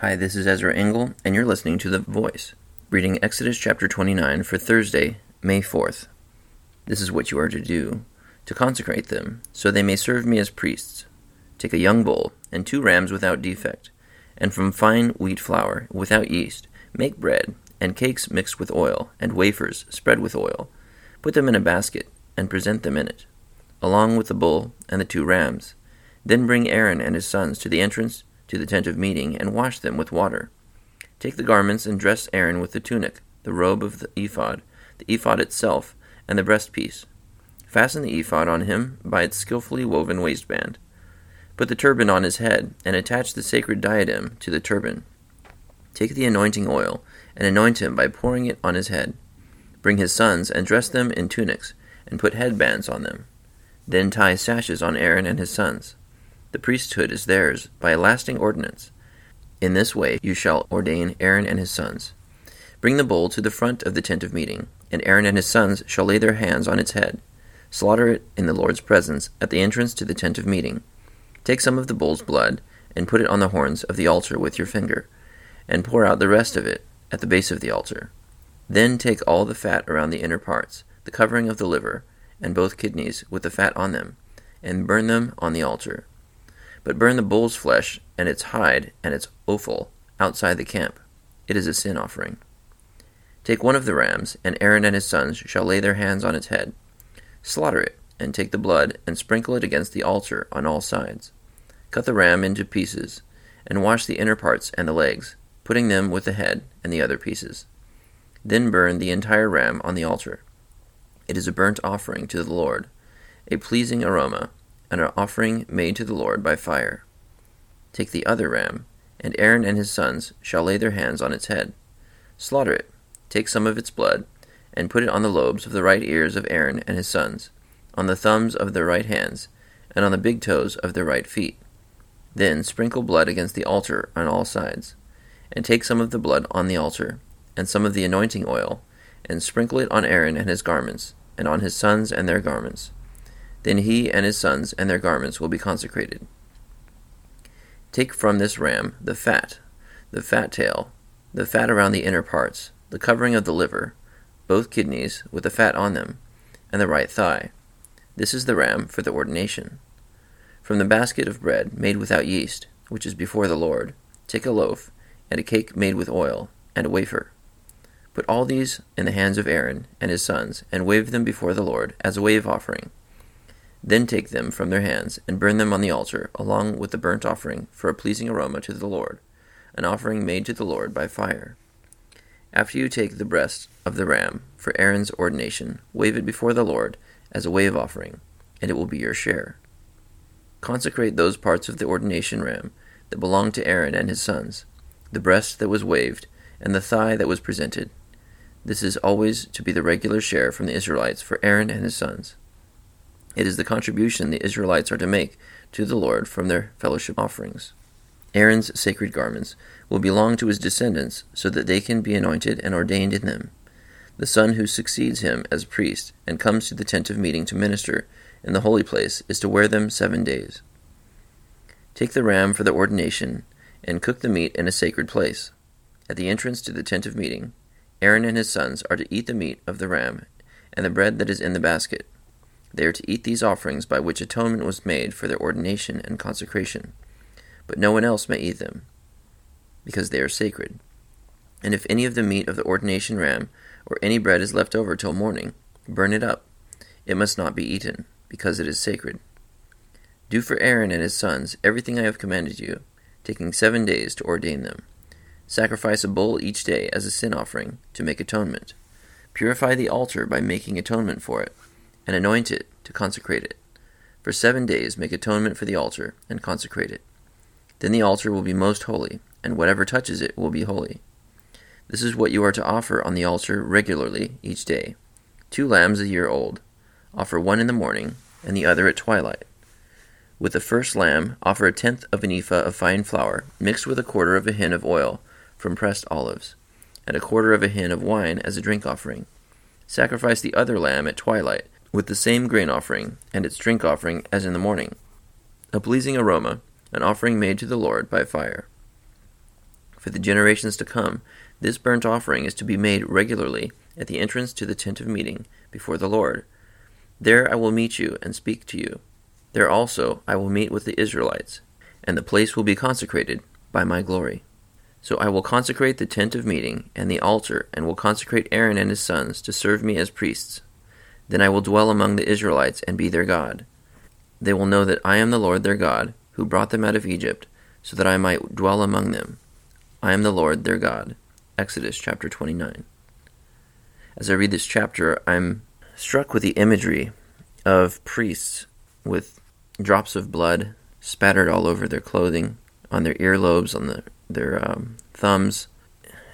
Hi, this is Ezra Engel, and you're listening to The Voice, reading Exodus chapter 29 for Thursday, May 4th. This is what you are to do to consecrate them, so they may serve me as priests. Take a young bull, and two rams without defect, and from fine wheat flour, without yeast, make bread, and cakes mixed with oil, and wafers spread with oil. Put them in a basket, and present them in it, along with the bull and the two rams. Then bring Aaron and his sons to the entrance to the tent of meeting, and wash them with water. Take the garments and dress Aaron with the tunic, the robe of the ephod, the ephod itself, and the breastpiece. Fasten the ephod on him by its skilfully woven waistband. Put the turban on his head, and attach the sacred diadem to the turban. Take the anointing oil, and anoint him by pouring it on his head. Bring his sons, and dress them in tunics, and put headbands on them. Then tie sashes on Aaron and his sons. The priesthood is theirs by a lasting ordinance. In this way you shall ordain Aaron and his sons. Bring the bull to the front of the tent of meeting, and Aaron and his sons shall lay their hands on its head. Slaughter it in the Lord's presence at the entrance to the tent of meeting. Take some of the bull's blood, and put it on the horns of the altar with your finger, and pour out the rest of it at the base of the altar. Then take all the fat around the inner parts, the covering of the liver, and both kidneys with the fat on them, and burn them on the altar but burn the bull's flesh and its hide and its offal outside the camp. It is a sin offering. Take one of the rams, and Aaron and his sons shall lay their hands on its head. Slaughter it, and take the blood, and sprinkle it against the altar on all sides. Cut the ram into pieces, and wash the inner parts and the legs, putting them with the head and the other pieces. Then burn the entire ram on the altar. It is a burnt offering to the Lord, a pleasing aroma and an offering made to the Lord by fire. Take the other ram, and Aaron and his sons shall lay their hands on its head. Slaughter it, take some of its blood, and put it on the lobes of the right ears of Aaron and his sons, on the thumbs of their right hands, and on the big toes of their right feet. Then sprinkle blood against the altar on all sides, and take some of the blood on the altar, and some of the anointing oil, and sprinkle it on Aaron and his garments, and on his sons and their garments then he and his sons and their garments will be consecrated. Take from this ram the fat, the fat tail, the fat around the inner parts, the covering of the liver, both kidneys with the fat on them, and the right thigh. This is the ram for the ordination. From the basket of bread made without yeast, which is before the Lord, take a loaf, and a cake made with oil, and a wafer. Put all these in the hands of Aaron and his sons, and wave them before the Lord as a wave offering then take them from their hands, and burn them on the altar, along with the burnt offering, for a pleasing aroma to the Lord, an offering made to the Lord by fire. After you take the breast of the ram for Aaron's ordination, wave it before the Lord as a wave offering, and it will be your share. Consecrate those parts of the ordination ram that belong to Aaron and his sons, the breast that was waved, and the thigh that was presented. This is always to be the regular share from the Israelites for Aaron and his sons. It is the contribution the Israelites are to make to the Lord from their fellowship offerings. Aaron's sacred garments will belong to his descendants so that they can be anointed and ordained in them. The son who succeeds him as priest and comes to the tent of meeting to minister in the holy place is to wear them seven days. Take the ram for the ordination and cook the meat in a sacred place. At the entrance to the tent of meeting, Aaron and his sons are to eat the meat of the ram and the bread that is in the basket they are to eat these offerings by which atonement was made for their ordination and consecration. But no one else may eat them, because they are sacred. And if any of the meat of the ordination ram or any bread is left over till morning, burn it up. It must not be eaten, because it is sacred. Do for Aaron and his sons everything I have commanded you, taking seven days to ordain them. Sacrifice a bull each day as a sin offering, to make atonement. Purify the altar by making atonement for it and anoint it to consecrate it. For seven days make atonement for the altar, and consecrate it. Then the altar will be most holy, and whatever touches it will be holy. This is what you are to offer on the altar regularly each day two lambs a year old. Offer one in the morning, and the other at twilight. With the first lamb, offer a tenth of an ephah of fine flour, mixed with a quarter of a hin of oil from pressed olives, and a quarter of a hin of wine as a drink offering. Sacrifice the other lamb at twilight with the same grain offering and its drink offering as in the morning, a pleasing aroma, an offering made to the Lord by fire. for the generations to come, this burnt offering is to be made regularly at the entrance to the tent of meeting before the Lord. There I will meet you and speak to you. There also I will meet with the Israelites, and the place will be consecrated by my glory. So I will consecrate the tent of meeting and the altar, and will consecrate Aaron and his sons to serve me as priests. Then I will dwell among the Israelites and be their God. They will know that I am the Lord their God, who brought them out of Egypt, so that I might dwell among them. I am the Lord their God. Exodus chapter 29. As I read this chapter, I'm struck with the imagery of priests with drops of blood spattered all over their clothing, on their earlobes, on the, their um, thumbs.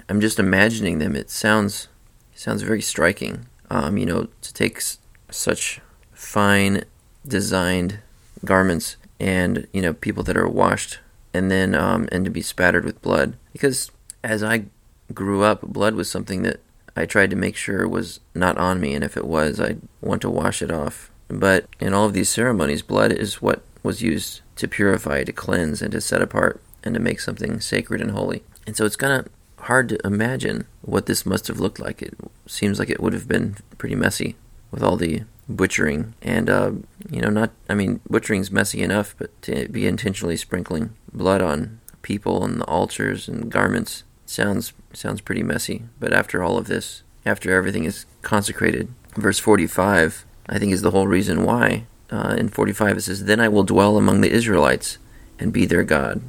I'm just imagining them. It sounds sounds very striking. Um, you know, to take s- such fine designed garments and you know people that are washed and then um, and to be spattered with blood because as I grew up, blood was something that I tried to make sure was not on me, and if it was, I'd want to wash it off. But in all of these ceremonies, blood is what was used to purify, to cleanse, and to set apart, and to make something sacred and holy. And so it's of hard to imagine what this must have looked like. It seems like it would have been pretty messy with all the butchering and uh, you know not i mean butchering's messy enough but to be intentionally sprinkling blood on people and the altars and garments sounds sounds pretty messy. But after all of this after everything is consecrated verse 45 i think is the whole reason why uh, in 45 it says then i will dwell among the israelites and be their god.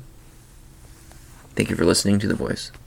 Thank you for listening to the voice